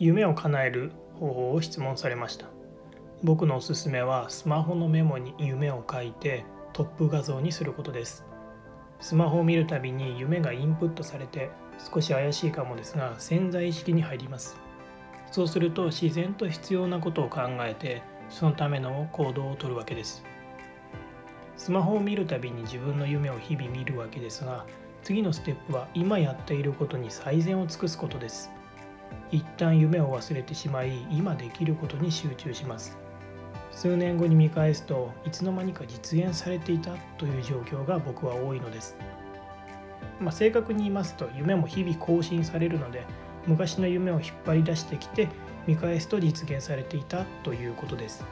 夢を叶える方法を質問されました。僕のおすすめはスマホのメモに夢を書いてトップ画像にすることです。スマホを見るたびに夢がインプットされて少し怪しいかもですが潜在意識に入ります。そうすると自然と必要なことを考えてそのための行動をとるわけです。スマホを見るたびに自分の夢を日々見るわけですが次のステップは今やっていることに最善を尽くすことです。一旦夢を忘れてしまい今できることに集中します。数年後に見返すといつの間にか実現されていたという状況が僕は多いのです、まあ、正確に言いますと夢も日々更新されるので昔の夢を引っ張り出してきて見返すと実現されていたということです。